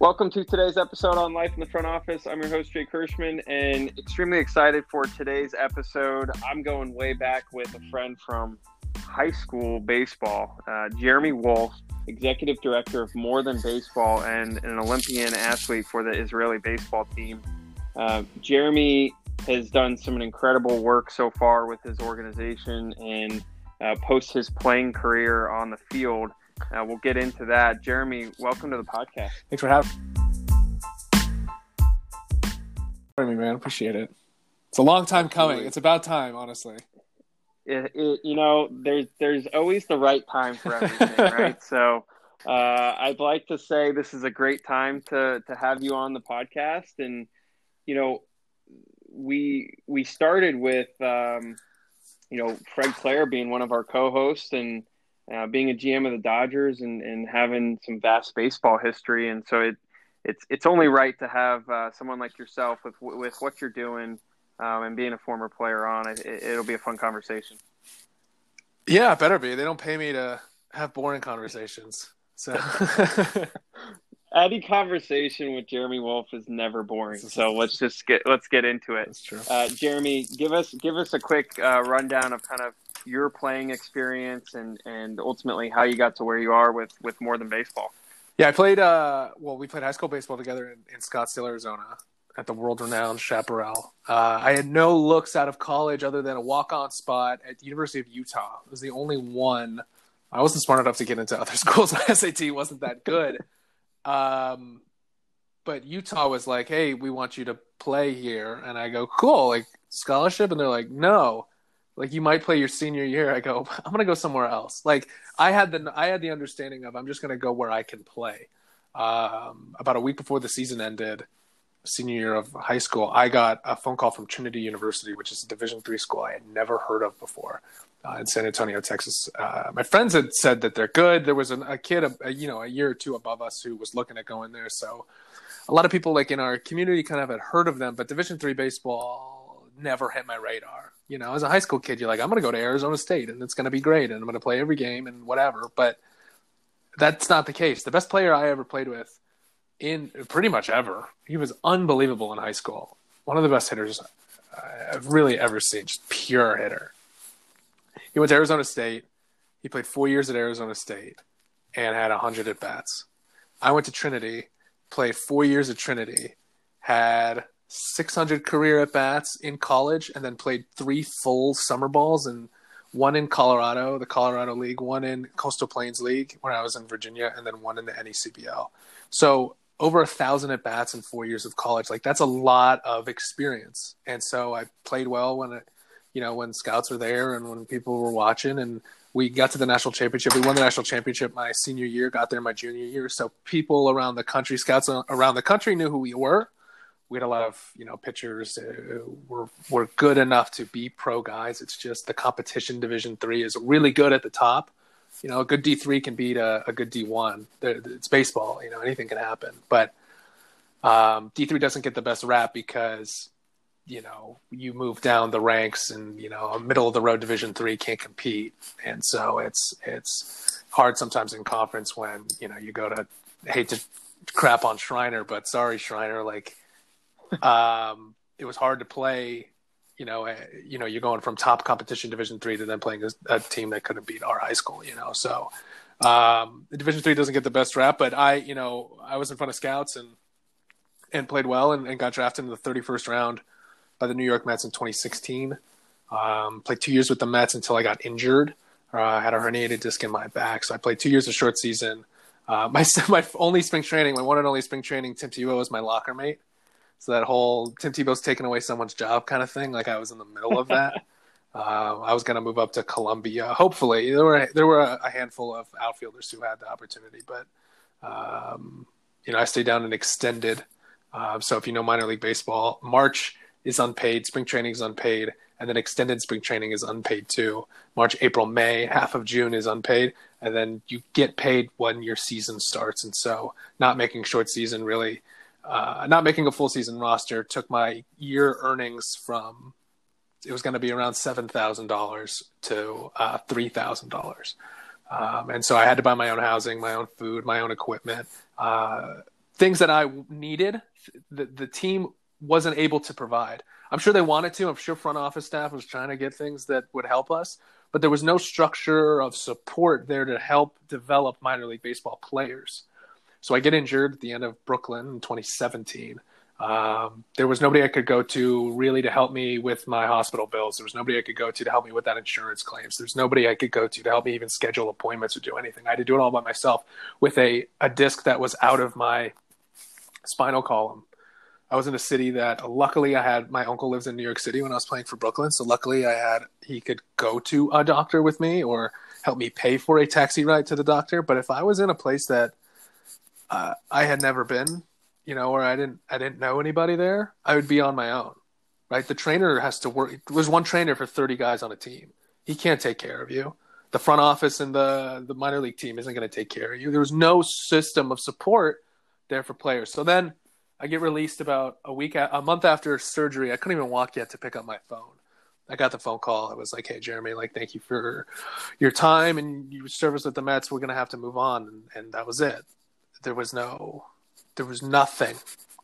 Welcome to today's episode on Life in the Front Office. I'm your host, Jay Kirschman, and extremely excited for today's episode. I'm going way back with a friend from high school baseball, uh, Jeremy Wolf, executive director of More Than Baseball and an Olympian athlete for the Israeli baseball team. Uh, Jeremy has done some incredible work so far with his organization and uh, post his playing career on the field. Uh, we'll get into that. Jeremy, welcome to the podcast. Thanks for having me, man. Appreciate it. It's a long time coming. It's about time, honestly. It, it, you know, there's there's always the right time for everything, right? So, uh, I'd like to say this is a great time to to have you on the podcast, and you know, we we started with um, you know Fred Claire being one of our co-hosts, and uh, being a GM of the Dodgers and, and having some vast baseball history, and so it it's it's only right to have uh, someone like yourself with with what you're doing um, and being a former player on it. It'll be a fun conversation. Yeah, better be. They don't pay me to have boring conversations, so. Any conversation with Jeremy Wolf is never boring. So let's just get let's get into it. That's true. Uh, Jeremy, give us give us a quick uh, rundown of kind of your playing experience and and ultimately how you got to where you are with with more than baseball. Yeah, I played. Uh, well, we played high school baseball together in, in Scottsdale, Arizona, at the world-renowned Chaparral. Uh, I had no looks out of college other than a walk-on spot at the University of Utah. It was the only one. I wasn't smart enough to get into other schools. My SAT wasn't that good. Um, but Utah was like, "Hey, we want you to play here," and I go, "Cool, like scholarship," and they're like, "No." Like you might play your senior year. I go i'm gonna go somewhere else. Like i had the i had the understanding of i'm just gonna go where i can play. Um, about a week before the season ended senior year of high school i got a phone call from trinity university which is a division three school i had never heard of before uh, in san antonio texas. Uh, my friends had said that they're good. There was an, a kid a, a, you know a year or two above us who was looking at going there. So a lot of people like in our community kind of had heard of them but division three baseball never hit my radar you know, as a high school kid, you're like, I'm going to go to Arizona State and it's going to be great and I'm going to play every game and whatever. But that's not the case. The best player I ever played with in pretty much ever, he was unbelievable in high school. One of the best hitters I've really ever seen, just pure hitter. He went to Arizona State. He played four years at Arizona State and had 100 at bats. I went to Trinity, played four years at Trinity, had 600 career at bats in college and then played three full summer balls and one in Colorado, the Colorado League, one in Coastal Plains League when I was in Virginia, and then one in the NECBL. So over a thousand at bats in four years of college, like that's a lot of experience. And so I played well when it, you know, when scouts were there and when people were watching and we got to the national championship. We won the national championship my senior year, got there my junior year. So people around the country, scouts around the country knew who we were we had a lot of you know pitchers who were were good enough to be pro guys. It's just the competition Division three is really good at the top. You know, a good D three can beat a, a good D one. It's baseball. You know, anything can happen. But um, D three doesn't get the best rap because you know you move down the ranks and you know a middle of the road Division three can't compete, and so it's it's hard sometimes in conference when you know you go to hate to crap on Schreiner, but sorry Schreiner, like um, it was hard to play. You know, uh, you know, you're going from top competition Division three to then playing a, a, team that couldn't beat our high school. You know, so um, Division three doesn't get the best rap, but I, you know, I was in front of scouts and and played well and, and got drafted in the 31st round by the New York Mets in 2016. Um, played two years with the Mets until I got injured. Uh, I had a herniated disc in my back, so I played two years of short season. Uh, my my only spring training, my one and only spring training, Tim Tebow was my locker mate. So that whole Tim Tebow's taking away someone's job kind of thing, like I was in the middle of that. uh, I was going to move up to Columbia. Hopefully, there were there were a, handful of outfielders who had the opportunity, but um, you know I stayed down and extended. Uh, so if you know minor league baseball, March is unpaid, spring training is unpaid, and then extended spring training is unpaid too. March, April, May, half of June is unpaid, and then you get paid when your season starts. And so, not making short season really uh, not making a full season roster took my year earnings from it was going to be around seven thousand dollars to uh, three thousand um, dollars, and so I had to buy my own housing, my own food, my own equipment. Uh, things that I needed, the the team wasn't able to provide. I'm sure they wanted to. I'm sure front office staff was trying to get things that would help us, but there was no structure of support there to help develop minor league baseball players. So I get injured at the end of Brooklyn in 2017. Um, there was nobody I could go to really to help me with my hospital bills. There was nobody I could go to to help me with that insurance claims. There's nobody I could go to to help me even schedule appointments or do anything. I had to do it all by myself with a, a disc that was out of my spinal column. I was in a city that luckily I had my uncle lives in New York City when I was playing for Brooklyn. So luckily I had he could go to a doctor with me or help me pay for a taxi ride to the doctor. But if I was in a place that uh, I had never been, you know, or I didn't I didn't know anybody there, I would be on my own. Right? The trainer has to work. There's one trainer for 30 guys on a team. He can't take care of you. The front office and the the minor league team isn't going to take care of you. There was no system of support there for players. So then I get released about a week, a month after surgery. I couldn't even walk yet to pick up my phone. I got the phone call. It was like, "Hey, Jeremy, like, thank you for your time and your service with the Mets. We're gonna have to move on," and, and that was it. There was no there was nothing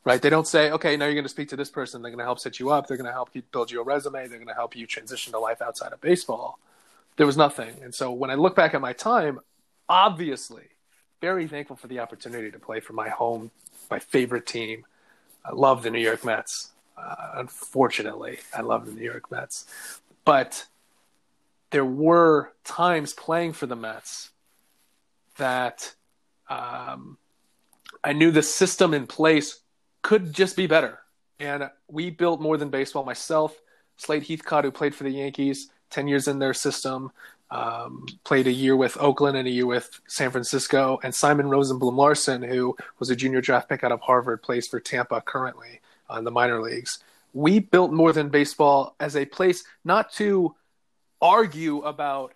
right? They don't say okay now you're going to speak to this person. They're going to help set you up. They're going to help you build you a resume. They're going to help you transition to life outside of baseball. There was nothing. And so when i look back at my time obviously very thankful for the opportunity to play for my home my favorite team. I love the new york mets. Uh, unfortunately i love the new york mets. But there were times playing for the mets that um, I knew the system in place could just be better. And we built more than baseball. Myself, Slade Heathcott, who played for the Yankees, 10 years in their system, um, played a year with Oakland and a year with San Francisco. And Simon Rosenblum Larson, who was a junior draft pick out of Harvard, plays for Tampa currently on the minor leagues. We built more than baseball as a place not to argue about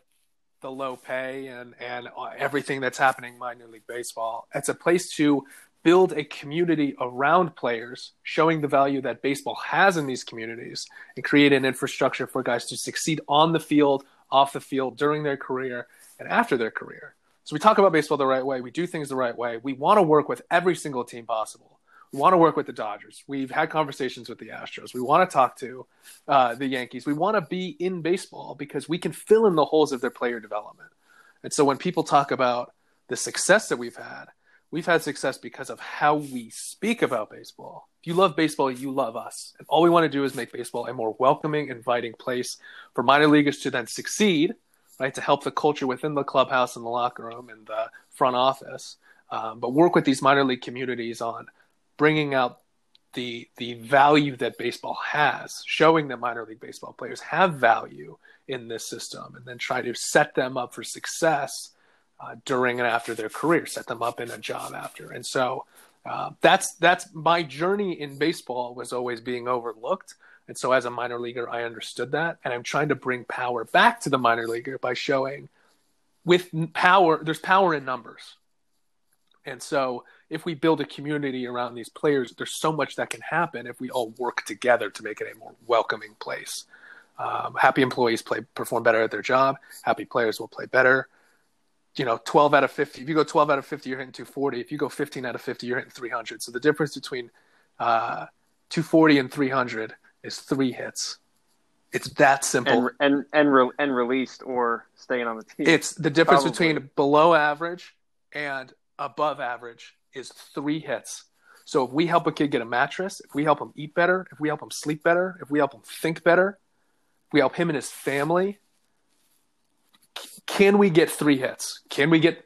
the low pay and and uh, everything that's happening in minor league baseball. It's a place to build a community around players, showing the value that baseball has in these communities, and create an infrastructure for guys to succeed on the field, off the field, during their career, and after their career. So we talk about baseball the right way. We do things the right way. We want to work with every single team possible. We want to work with the Dodgers. We've had conversations with the Astros. We want to talk to uh, the Yankees. We want to be in baseball because we can fill in the holes of their player development. And so when people talk about the success that we've had, we've had success because of how we speak about baseball. If you love baseball, you love us. And all we want to do is make baseball a more welcoming, inviting place for minor leaguers to then succeed, right? To help the culture within the clubhouse and the locker room and the front office. Um, but work with these minor league communities on bringing out the the value that baseball has, showing that minor league baseball players have value in this system, and then try to set them up for success uh, during and after their career, set them up in a job after. And so uh, that's that's my journey in baseball was always being overlooked. And so as a minor leaguer, I understood that, and I'm trying to bring power back to the minor leaguer by showing with power, there's power in numbers. And so if we build a community around these players, there's so much that can happen if we all work together to make it a more welcoming place. Um, happy employees play perform better at their job. Happy players will play better. You know, 12 out of 50. If you go 12 out of 50, you're hitting 240. If you go 15 out of 50, you're hitting 300. So the difference between uh, 240 and 300 is three hits. It's that simple. And and and, re- and released or staying on the team. It's the difference Probably. between below average and above average is three hits. So if we help a kid get a mattress, if we help him eat better, if we help him sleep better, if we help him think better, if we help him and his family, can we get three hits? Can we get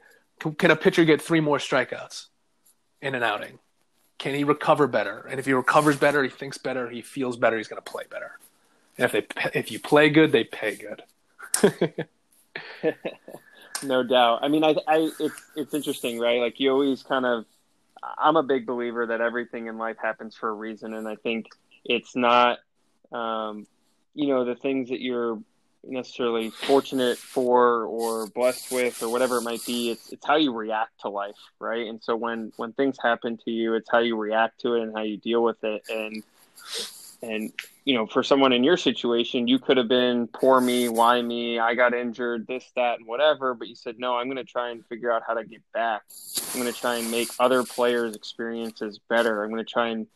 can a pitcher get three more strikeouts in an outing? Can he recover better? And if he recovers better, he thinks better, he feels better, he's going to play better. And if they if you play good, they pay good. no doubt. I mean, I, I, it's, it's interesting, right? Like you always kind of, I'm a big believer that everything in life happens for a reason, and I think it's not, um, you know, the things that you're necessarily fortunate for or blessed with or whatever it might be. It's it's how you react to life, right? And so when when things happen to you, it's how you react to it and how you deal with it, and and you know, for someone in your situation, you could have been poor me, why me, I got injured, this, that, and whatever. But you said, no, I'm going to try and figure out how to get back. I'm going to try and make other players' experiences better. I'm going to try and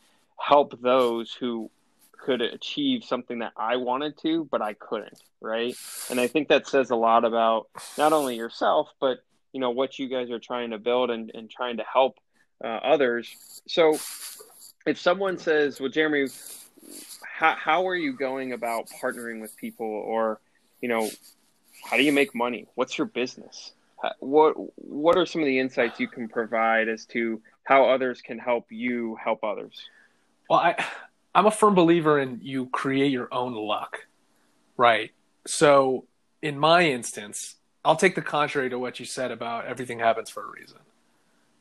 help those who could achieve something that I wanted to, but I couldn't. Right. And I think that says a lot about not only yourself, but, you know, what you guys are trying to build and, and trying to help uh, others. So if someone says, well, Jeremy, how, how are you going about partnering with people or you know how do you make money? What's your business? What what are some of the insights you can provide as to how others can help you help others? Well i i'm a firm believer in you create your own luck right? So in my instance i'll take the contrary to what you said about everything happens for a reason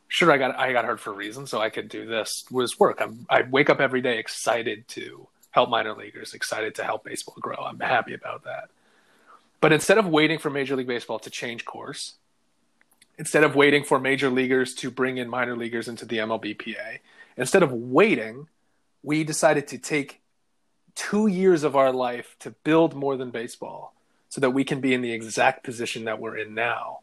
sure i got i got hurt for a reason so i could do this was work I'm, i wake up every day excited to help minor leaguers, excited to help baseball grow. I'm happy about that. But instead of waiting for Major League Baseball to change course, instead of waiting for major leaguers to bring in minor leaguers into the MLBPA, instead of waiting, we decided to take two years of our life to build more than baseball so that we can be in the exact position that we're in now,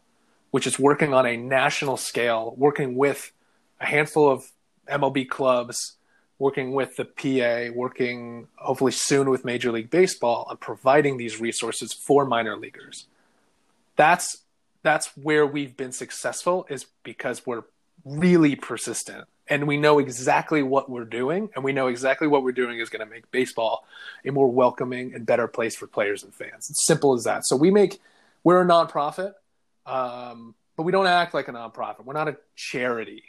which is working on a national scale, working with a handful of MLB clubs, working with the PA, working hopefully soon with Major League Baseball on providing these resources for minor leaguers. That's that's where we've been successful is because we're really persistent and we know exactly what we're doing and we know exactly what we're doing is going to make baseball a more welcoming and better place for players and fans. It's simple as that. So we make we're a nonprofit um, but we don't act like a nonprofit we're not a charity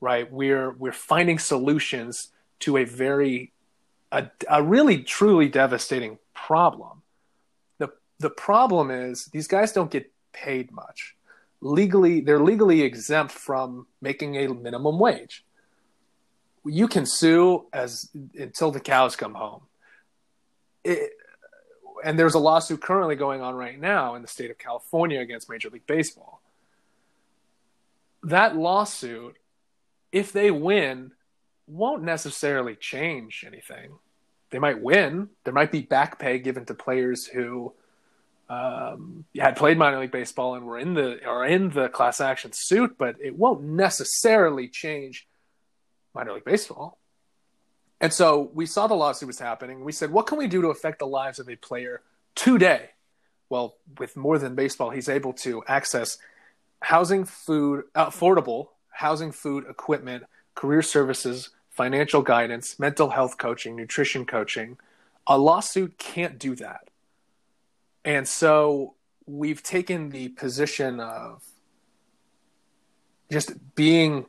right we're we're finding solutions to a very a, a really truly devastating problem. The the problem is these guys don't get paid much. Legally they're legally exempt from making a minimum wage. You can sue as until the cows come home. It, and there's a lawsuit currently going on right now in the state of California against Major League Baseball. That lawsuit, if they win, won't necessarily change anything. They might win. There might be back pay given to players who um, had played minor league baseball and were in the are in the class action suit, but it won't necessarily change minor league baseball. And so we saw the lawsuit was happening. We said, what can we do to affect the lives of a player today? Well, with more than baseball, he's able to access housing, food, affordable housing, food, equipment, career services, financial guidance, mental health coaching, nutrition coaching. A lawsuit can't do that. And so we've taken the position of just being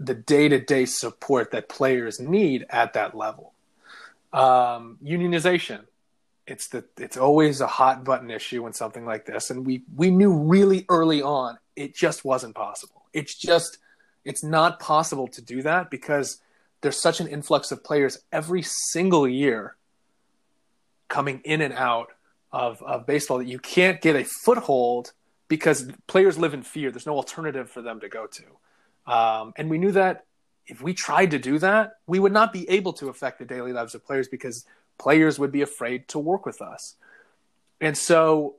the day to day support that players need at that level. Um, unionization. It's the it's always a hot button issue when something like this, and we we knew really early on it just wasn't possible. It's just it's not possible to do that because there's such an influx of players every single year coming in and out of, of baseball that you can't get a foothold because players live in fear. There's no alternative for them to go to. Um, and we knew that if we tried to do that, we would not be able to affect the daily lives of players because players would be afraid to work with us. And so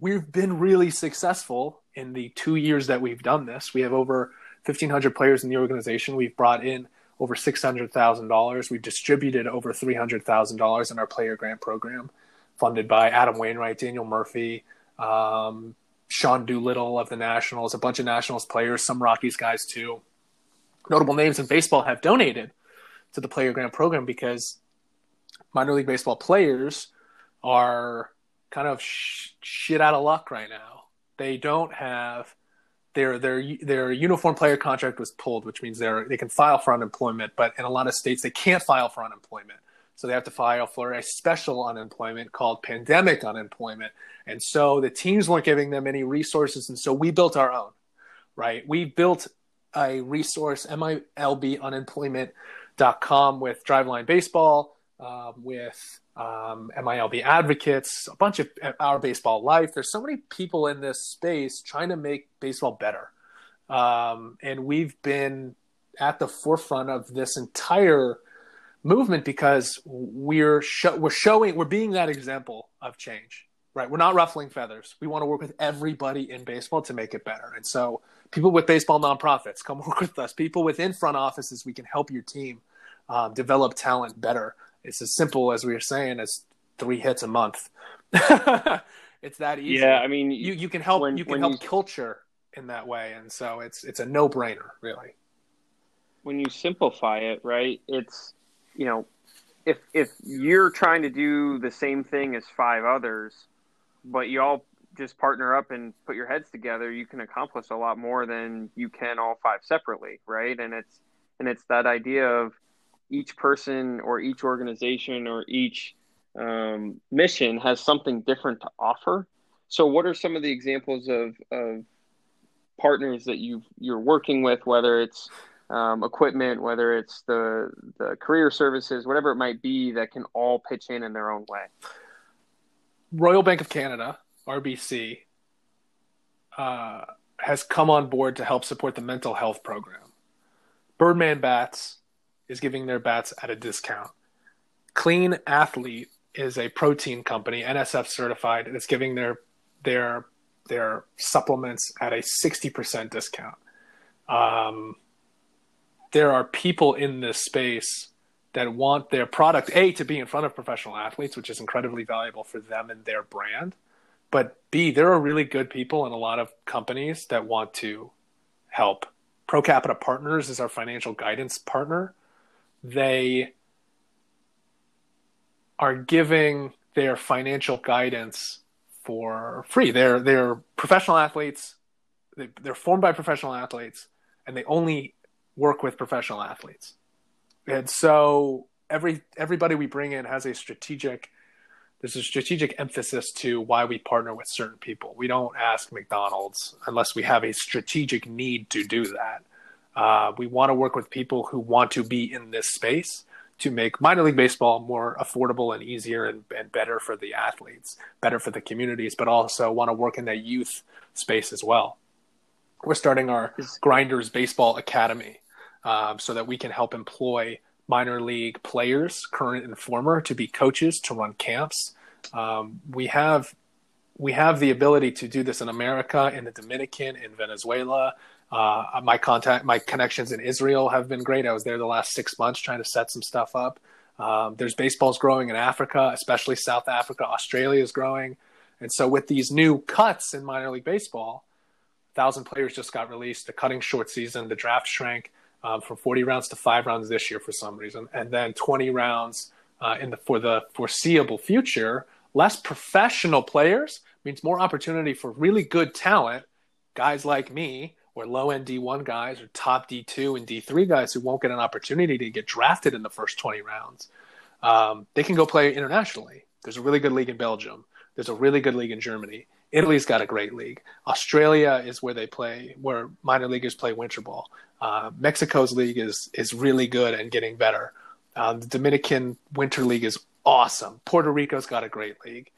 we've been really successful in the two years that we've done this. We have over 1,500 players in the organization. We've brought in over $600,000. We've distributed over $300,000 in our player grant program, funded by Adam Wainwright, Daniel Murphy, um, Sean Doolittle of the Nationals, a bunch of Nationals players, some Rockies guys too. Notable names in baseball have donated to the player grant program because minor league baseball players are kind of sh- shit out of luck right now. They don't have their their their uniform player contract was pulled, which means they they can file for unemployment, but in a lot of states they can't file for unemployment. So they have to file for a special unemployment called pandemic unemployment. And so the teams weren't giving them any resources, and so we built our own. Right? We built a resource, MILB MILBunemployment.com with Driveline Baseball, um, with um, MILB advocates, a bunch of our baseball life. There's so many people in this space trying to make baseball better. Um, and we've been at the forefront of this entire movement because we're sh- we're showing we're being that example of change right? We're not ruffling feathers. We want to work with everybody in baseball to make it better. And so people with baseball nonprofits come work with us. People within front offices we can help your team um, develop talent better. It's as simple as we were saying as three hits a month. It's that easy. Yeah, I mean, you you can help when- you can help you- culture in that way. And so it's it's a no-brainer really. When you simplify it, right? It's you know, if if you're trying to do the same thing as five others, but you all just partner up and put your heads together, you can accomplish a lot more than you can all five separately, right? And it's and it's that idea of each person or each organization or each um, mission has something different to offer. So, what are some of the examples of, of partners that you you're working with, whether it's um, equipment, whether it's the the career services, whatever it might be, that can all pitch in in their own way. Royal Bank of Canada, RBC, uh, has come on board to help support the mental health program. Birdman Bats is giving their bats at a discount. Clean Athlete is a protein company, NSF certified, and it's giving their their their supplements at a sixty percent discount. Um, there are people in this space that want their product a to be in front of professional athletes, which is incredibly valuable for them and their brand. But b there are really good people in a lot of companies that want to help. Pro Capita Partners is our financial guidance partner. They are giving their financial guidance for free. They're they're professional athletes. They, they're formed by professional athletes, and they only work with professional athletes. And so every everybody we bring in has a strategic there's a strategic emphasis to why we partner with certain people. We don't ask McDonald's unless we have a strategic need to do that. Uh, we want to work with people who want to be in this space to make minor league baseball more affordable and easier and, and better for the athletes, better for the communities, but also want to work in that youth space as well. We're starting our Grinders Baseball Academy um, so that we can help employ minor league players, current and former, to be coaches to run camps. Um, we have we have the ability to do this in America, in the Dominican, in Venezuela. Uh, my contact, my connections in Israel have been great. I was there the last six months trying to set some stuff up. Um, there's baseballs growing in Africa, especially South Africa. Australia is growing, and so with these new cuts in minor league baseball, thousand players just got released. The cutting short season, the draft shrank um, from 40 rounds to five rounds this year for some reason, and then 20 rounds uh, in the for the foreseeable future. Less professional players means more opportunity for really good talent, guys like me, or low end D1 guys, or top D2 and D3 guys who won't get an opportunity to get drafted in the first 20 rounds. Um, they can go play internationally. There's a really good league in Belgium. There's a really good league in Germany. Italy's got a great league. Australia is where they play, where minor leaguers play winter ball. Uh, Mexico's league is is really good and getting better. Um, the Dominican Winter League is awesome. Puerto Rico's got a great league.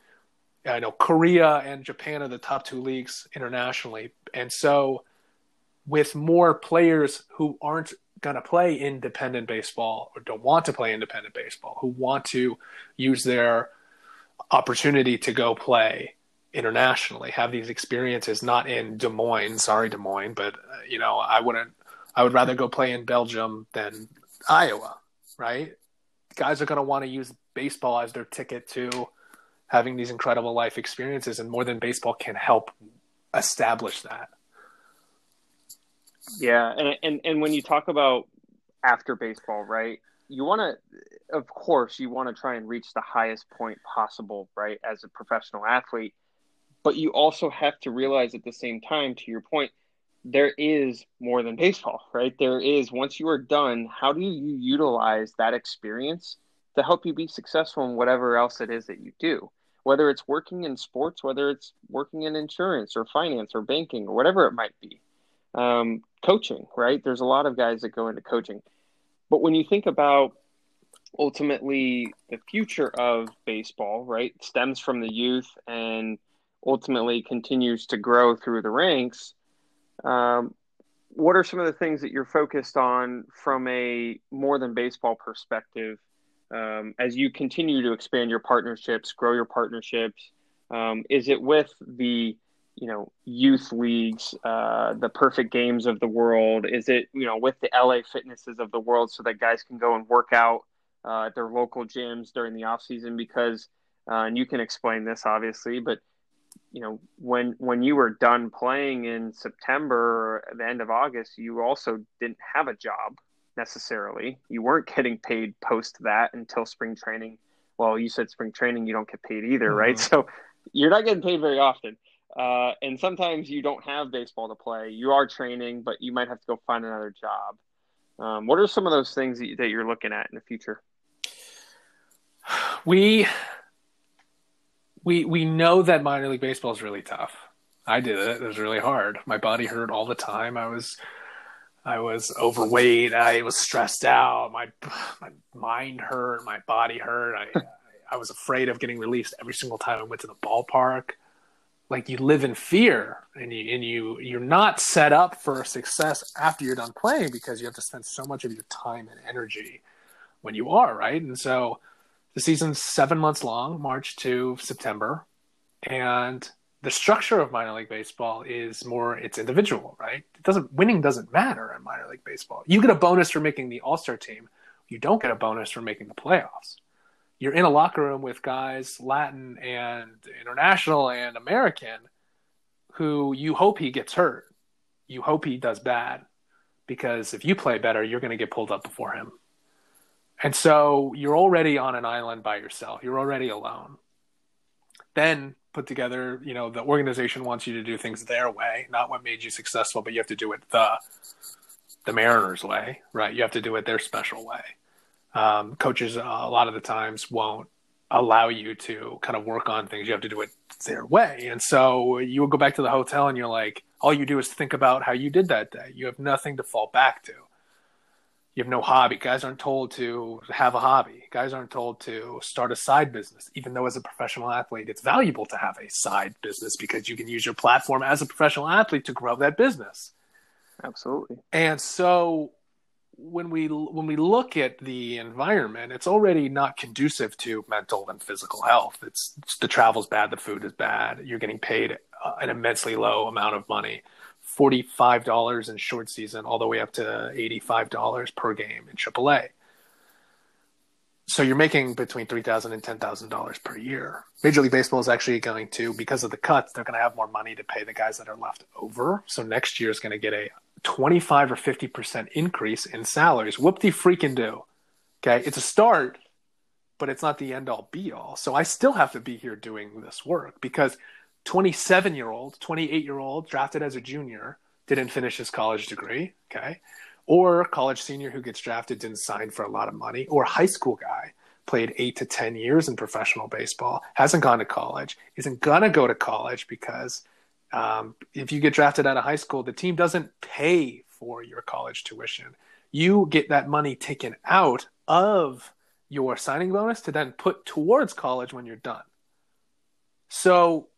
I know Korea and Japan are the top two leagues internationally, and so with more players who aren't going to play independent baseball or don't want to play independent baseball, who want to use their opportunity to go play internationally, have these experiences, not in Des Moines. Sorry, Des Moines, but uh, you know, I wouldn't. I would rather go play in Belgium than Iowa, right? Guys are going to want to use baseball as their ticket to having these incredible life experiences, and more than baseball can help establish that. Yeah, and and and when you talk about after baseball, right? You want to, of course, you want to try and reach the highest point possible, right, as a professional athlete. But you also have to realize at the same time, to your point, there is more than baseball, right? There is, once you are done, how do you utilize that experience to help you be successful in whatever else it is that you do? Whether it's working in sports, whether it's working in insurance or finance or banking or whatever it might be. Um, coaching, right? There's a lot of guys that go into coaching. But when you think about ultimately the future of baseball, right, stems from the youth and ultimately continues to grow through the ranks. Um, what are some of the things that you're focused on from a more than baseball perspective um, as you continue to expand your partnerships, grow your partnerships? Um, is it with the you know youth leagues, uh, the perfect games of the world? Is it you know with the LA fitnesses of the world so that guys can go and work out uh, at their local gyms during the off season? Because uh, and you can explain this obviously, but you know when when you were done playing in September the end of August, you also didn't have a job necessarily. You weren't getting paid post that until spring training. Well, you said spring training, you don't get paid either, mm-hmm. right? So you're not getting paid very often. Uh, and sometimes you don't have baseball to play. You are training, but you might have to go find another job. Um, what are some of those things that, you, that you're looking at in the future? We we we know that minor league baseball is really tough. I did it. It was really hard. My body hurt all the time. I was I was overweight. I was stressed out. My my mind hurt. My body hurt. I I was afraid of getting released every single time I went to the ballpark. Like you live in fear, and you and you you're not set up for success after you're done playing because you have to spend so much of your time and energy when you are right. And so the season's seven months long, March to September, and the structure of minor league baseball is more it's individual, right? It doesn't winning doesn't matter in minor league baseball. You get a bonus for making the All Star team. You don't get a bonus for making the playoffs. You're in a locker room with guys Latin and international and American who you hope he gets hurt. You hope he does bad because if you play better, you're going to get pulled up before him. And so you're already on an island by yourself. You're already alone. Then put together. You know, the organization wants you to do things their way, not what made you successful, but you have to do it the the Mariners way, right? You have to do it their special way. Um, coaches uh, a lot of the times won't allow you to kind of work on things. You have to do it their way, and so you will go back to the hotel and you're like, all you do is think about how you did that day. You have nothing to fall back to you have no hobby. Guys aren't told to have a hobby. Guys aren't told to start a side business, even though as a professional athlete, it's valuable to have a side business because you can use your platform as a professional athlete to grow that business. Absolutely. And so when we when we look at the environment, it's already not conducive to mental and physical health. It's, it's the travel's bad, the food is bad. You're getting paid uh, an immensely low amount of money $45 in short season all the way up to $85 per game in AAA. So you're making between $3,000 and $10,000 per year. Major League Baseball is actually going to, because of the cuts, they're going to have more money to pay the guys that are left over. So next year is going to get a 25 or 50% increase in salaries. Whoop de freaking do. Okay. It's a start, but it's not the end all be all. So I still have to be here doing this work because – 27 year old, 28 year old, drafted as a junior, didn't finish his college degree. Okay. Or college senior who gets drafted, didn't sign for a lot of money. Or high school guy, played eight to 10 years in professional baseball, hasn't gone to college, isn't going to go to college because um, if you get drafted out of high school, the team doesn't pay for your college tuition. You get that money taken out of your signing bonus to then put towards college when you're done. So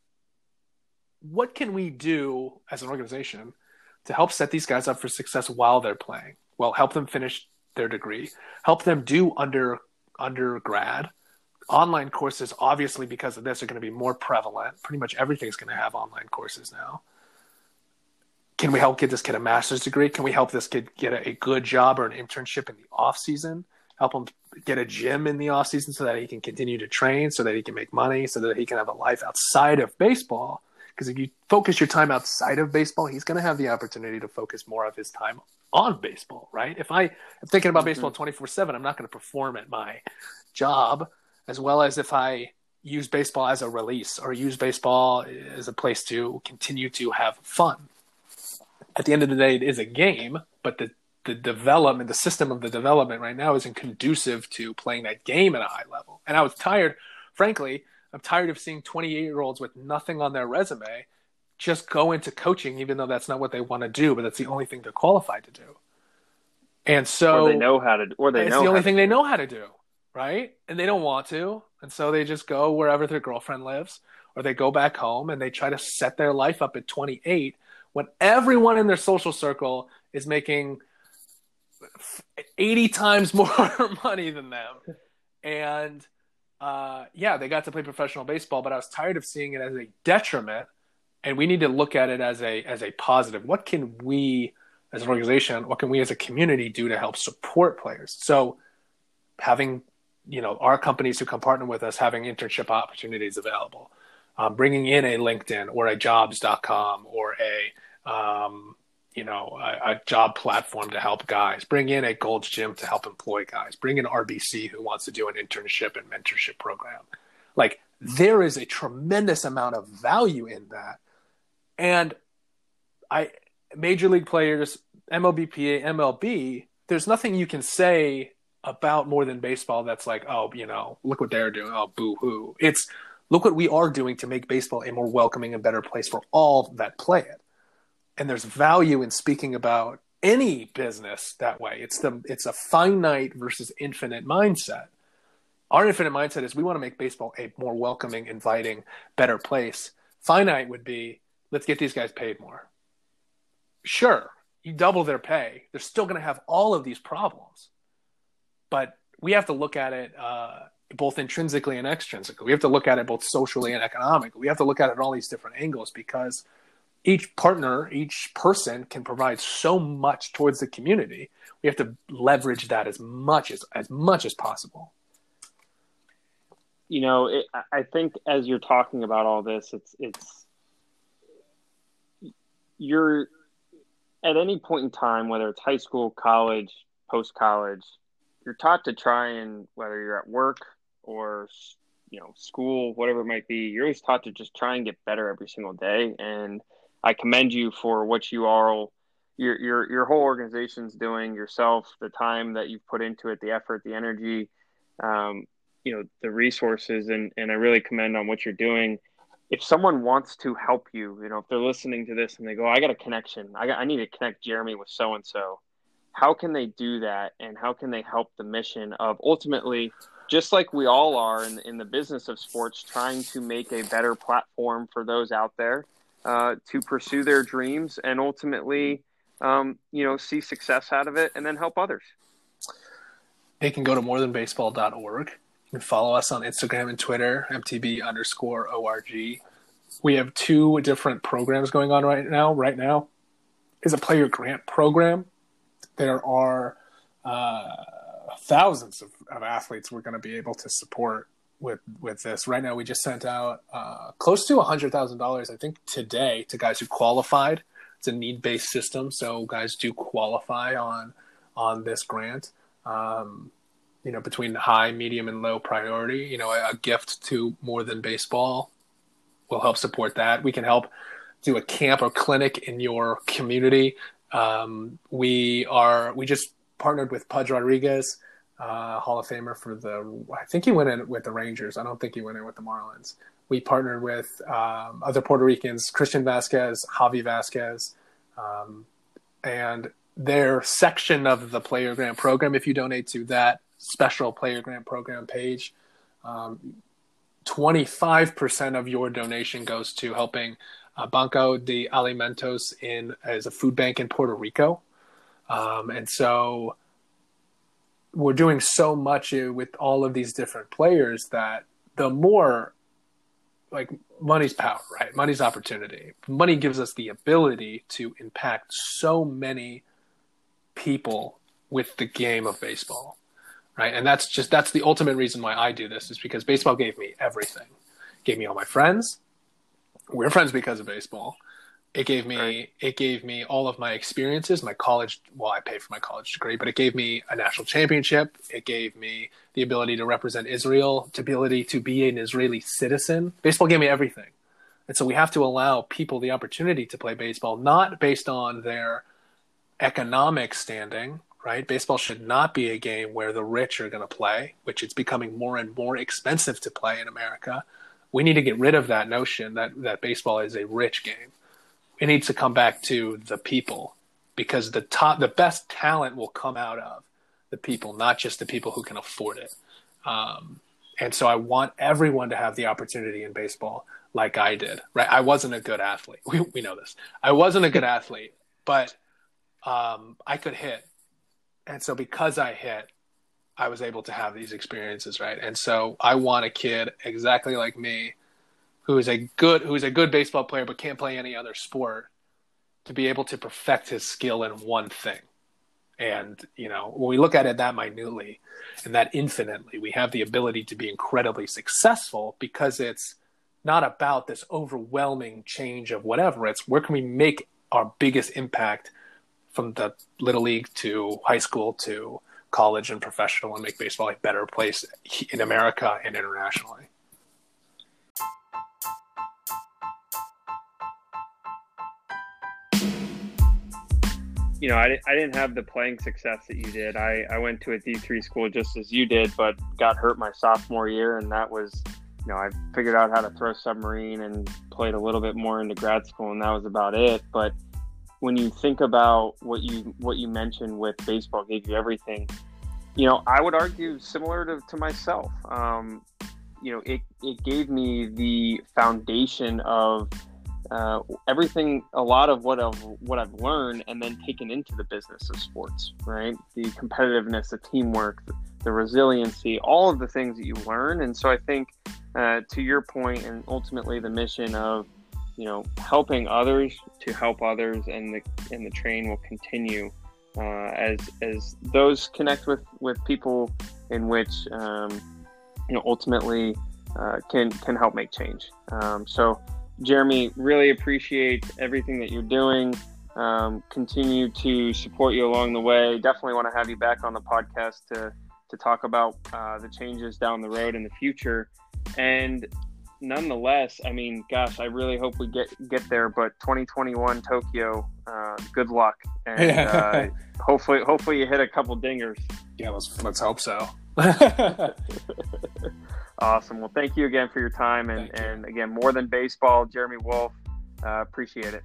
what can we do as an organization to help set these guys up for success while they're playing? Well, help them finish their degree, help them do under undergrad. Online courses, obviously, because of this, are going to be more prevalent. Pretty much everything's going to have online courses now. Can we help get this kid a master's degree? Can we help this kid get a, a good job or an internship in the off season? Help him get a gym in the off season so that he can continue to train, so that he can make money, so that he can have a life outside of baseball because if you focus your time outside of baseball, he's going to have the opportunity to focus more of his time on baseball, right? If I am thinking about mm-hmm. baseball 24 7, I'm not going to perform at my job as well as if I use baseball as a release or use baseball as a place to continue to have fun. At the end of the day, it is a game, but the the development, the system of the development right now isn't conducive to playing that game at a high level. And I was tired, frankly, I'm tired of seeing 28 year olds with nothing on their resume just go into coaching, even though that's not what they want to do, but that's the only thing they're qualified to do. And so or they know how to, or they know it's know the only thing they know how to do, right? And they don't want to, and so they just go wherever their girlfriend lives, or they go back home and they try to set their life up at 28 when everyone in their social circle is making 80 times more money than them and uh, yeah, they got to play professional baseball, but I was tired of seeing it as a detriment, and we need to look at it as a as a positive. What can we as an organization, what can we as a community do to help support players? So, having you know our companies who come partner with us having internship opportunities available, um, bringing in a LinkedIn or a Jobs.com or a um, you know a, a, job platform to help guys, bring in a Gold's Gym to help employ guys, bring in RBC who wants to do an internship and mentorship program. Like there is a tremendous amount of value in that, and I major league players, MLBPA, MLB. There's nothing you can say about more than baseball that's like, oh, you know, look what they're doing. Oh, boo hoo. It's look what we are doing to make baseball a more welcoming and better place for all that play it. And there's value in speaking about any business that way. It's the it's a finite versus infinite mindset. Our infinite mindset is we want to make baseball a more welcoming, inviting, better place. Finite would be let's get these guys paid more. Sure, you double their pay, they're still going to have all of these problems. But we have to look at it uh, both intrinsically and extrinsically. We have to look at it both socially and economically. We have to look at it all these different angles because each partner, each person can provide so much towards the community. We have to leverage that as much as as much as possible. You know, it, I think as you're talking about all this, it's it's you're at any point in time, whether it's high school, college, post college, you're taught to try and whether you're at work or you know school whatever it might be you're always taught to just try and get better every single day and i commend you for what you all your your your whole organization's doing yourself the time that you've put into it the effort the energy um, you know the resources and and i really commend on what you're doing. If someone wants to help you you know if they're listening to this and they go i got a connection. I got i need to connect jeremy with so and so how can they do that and how can they help the mission of ultimately just like we all are in, in the business of sports trying to make a better platform for those out there uh, to pursue their dreams and ultimately um, you know see success out of it and then help others. They can go to morethanbaseball.org and follow us on instagram and twitter mtb underscore org we have two different programs going on right now. Right now is a player grant program. There are uh, thousands of, of athletes we're going to be able to support with with this. Right now, we just sent out uh, close to hundred thousand dollars, I think, today to guys who qualified. It's a need based system, so guys do qualify on on this grant. Um, you know, between high, medium, and low priority. You know, a, a gift to more than baseball will help support that. We can help do a camp or clinic in your community um, we are we just partnered with Pudge Rodriguez, uh, Hall of Famer for the. I think he went in with the Rangers. I don't think he went in with the Marlins. We partnered with um, other Puerto Ricans, Christian Vasquez, Javi Vasquez, um, and their section of the Player Grant program. If you donate to that special Player Grant program page, um, 25% of your donation goes to helping uh, Banco de Alimentos in as a food bank in Puerto Rico, um, and so we're doing so much uh, with all of these different players that the more like money's power, right? Money's opportunity. Money gives us the ability to impact so many people with the game of baseball, right? And that's just that's the ultimate reason why I do this is because baseball gave me everything. Gave me all my friends, we're friends because of baseball. It gave me right. it gave me all of my experiences, my college. Well, I paid for my college degree, but it gave me a national championship. It gave me the ability to represent Israel, the ability to be an Israeli citizen. Baseball gave me everything, and so we have to allow people the opportunity to play baseball, not based on their economic standing. Right, baseball should not be a game where the rich are going to play, which it's becoming more and more expensive to play in America we need to get rid of that notion that, that baseball is a rich game. It needs to come back to the people because the top, the best talent will come out of the people, not just the people who can afford it. Um, and so I want everyone to have the opportunity in baseball like I did. Right? I wasn't a good athlete. We, we know this. I wasn't a good athlete, but um, I could hit, and so because I hit, I was able to have these experiences, right? And so I want a kid exactly like me who is a good who is a good baseball player but can't play any other sport to be able to perfect his skill in one thing. And, you know, when we look at it that minutely and that infinitely, we have the ability to be incredibly successful because it's not about this overwhelming change of whatever. It's where can we make our biggest impact from the little league to high school to college and professional and make baseball a better place in America and internationally. You know, I, I didn't have the playing success that you did. I, I went to a D3 school just as you did, but got hurt my sophomore year. And that was, you know, I figured out how to throw submarine and played a little bit more into grad school, and that was about it. But when you think about what you what you mentioned with baseball gave you everything, you know, I would argue similar to, to myself. Um, you know, it, it gave me the foundation of uh, everything, a lot of what I've what I've learned, and then taken into the business of sports. Right, the competitiveness, the teamwork, the, the resiliency, all of the things that you learn. And so I think, uh, to your point, and ultimately the mission of you know helping others to help others, and the and the train will continue uh, as as those connect with with people in which um, you know ultimately uh, can can help make change. Um, so Jeremy, really appreciate everything that you're doing. Um, continue to support you along the way. Definitely want to have you back on the podcast to to talk about uh, the changes down the road in the future. And nonetheless, I mean, gosh, I really hope we get get there. But 2021 Tokyo, uh, good luck, and uh, hopefully, hopefully you hit a couple dingers. Yeah, let's let's hope so. awesome. Well, thank you again for your time, and and again, more than baseball, Jeremy Wolf. Uh, appreciate it.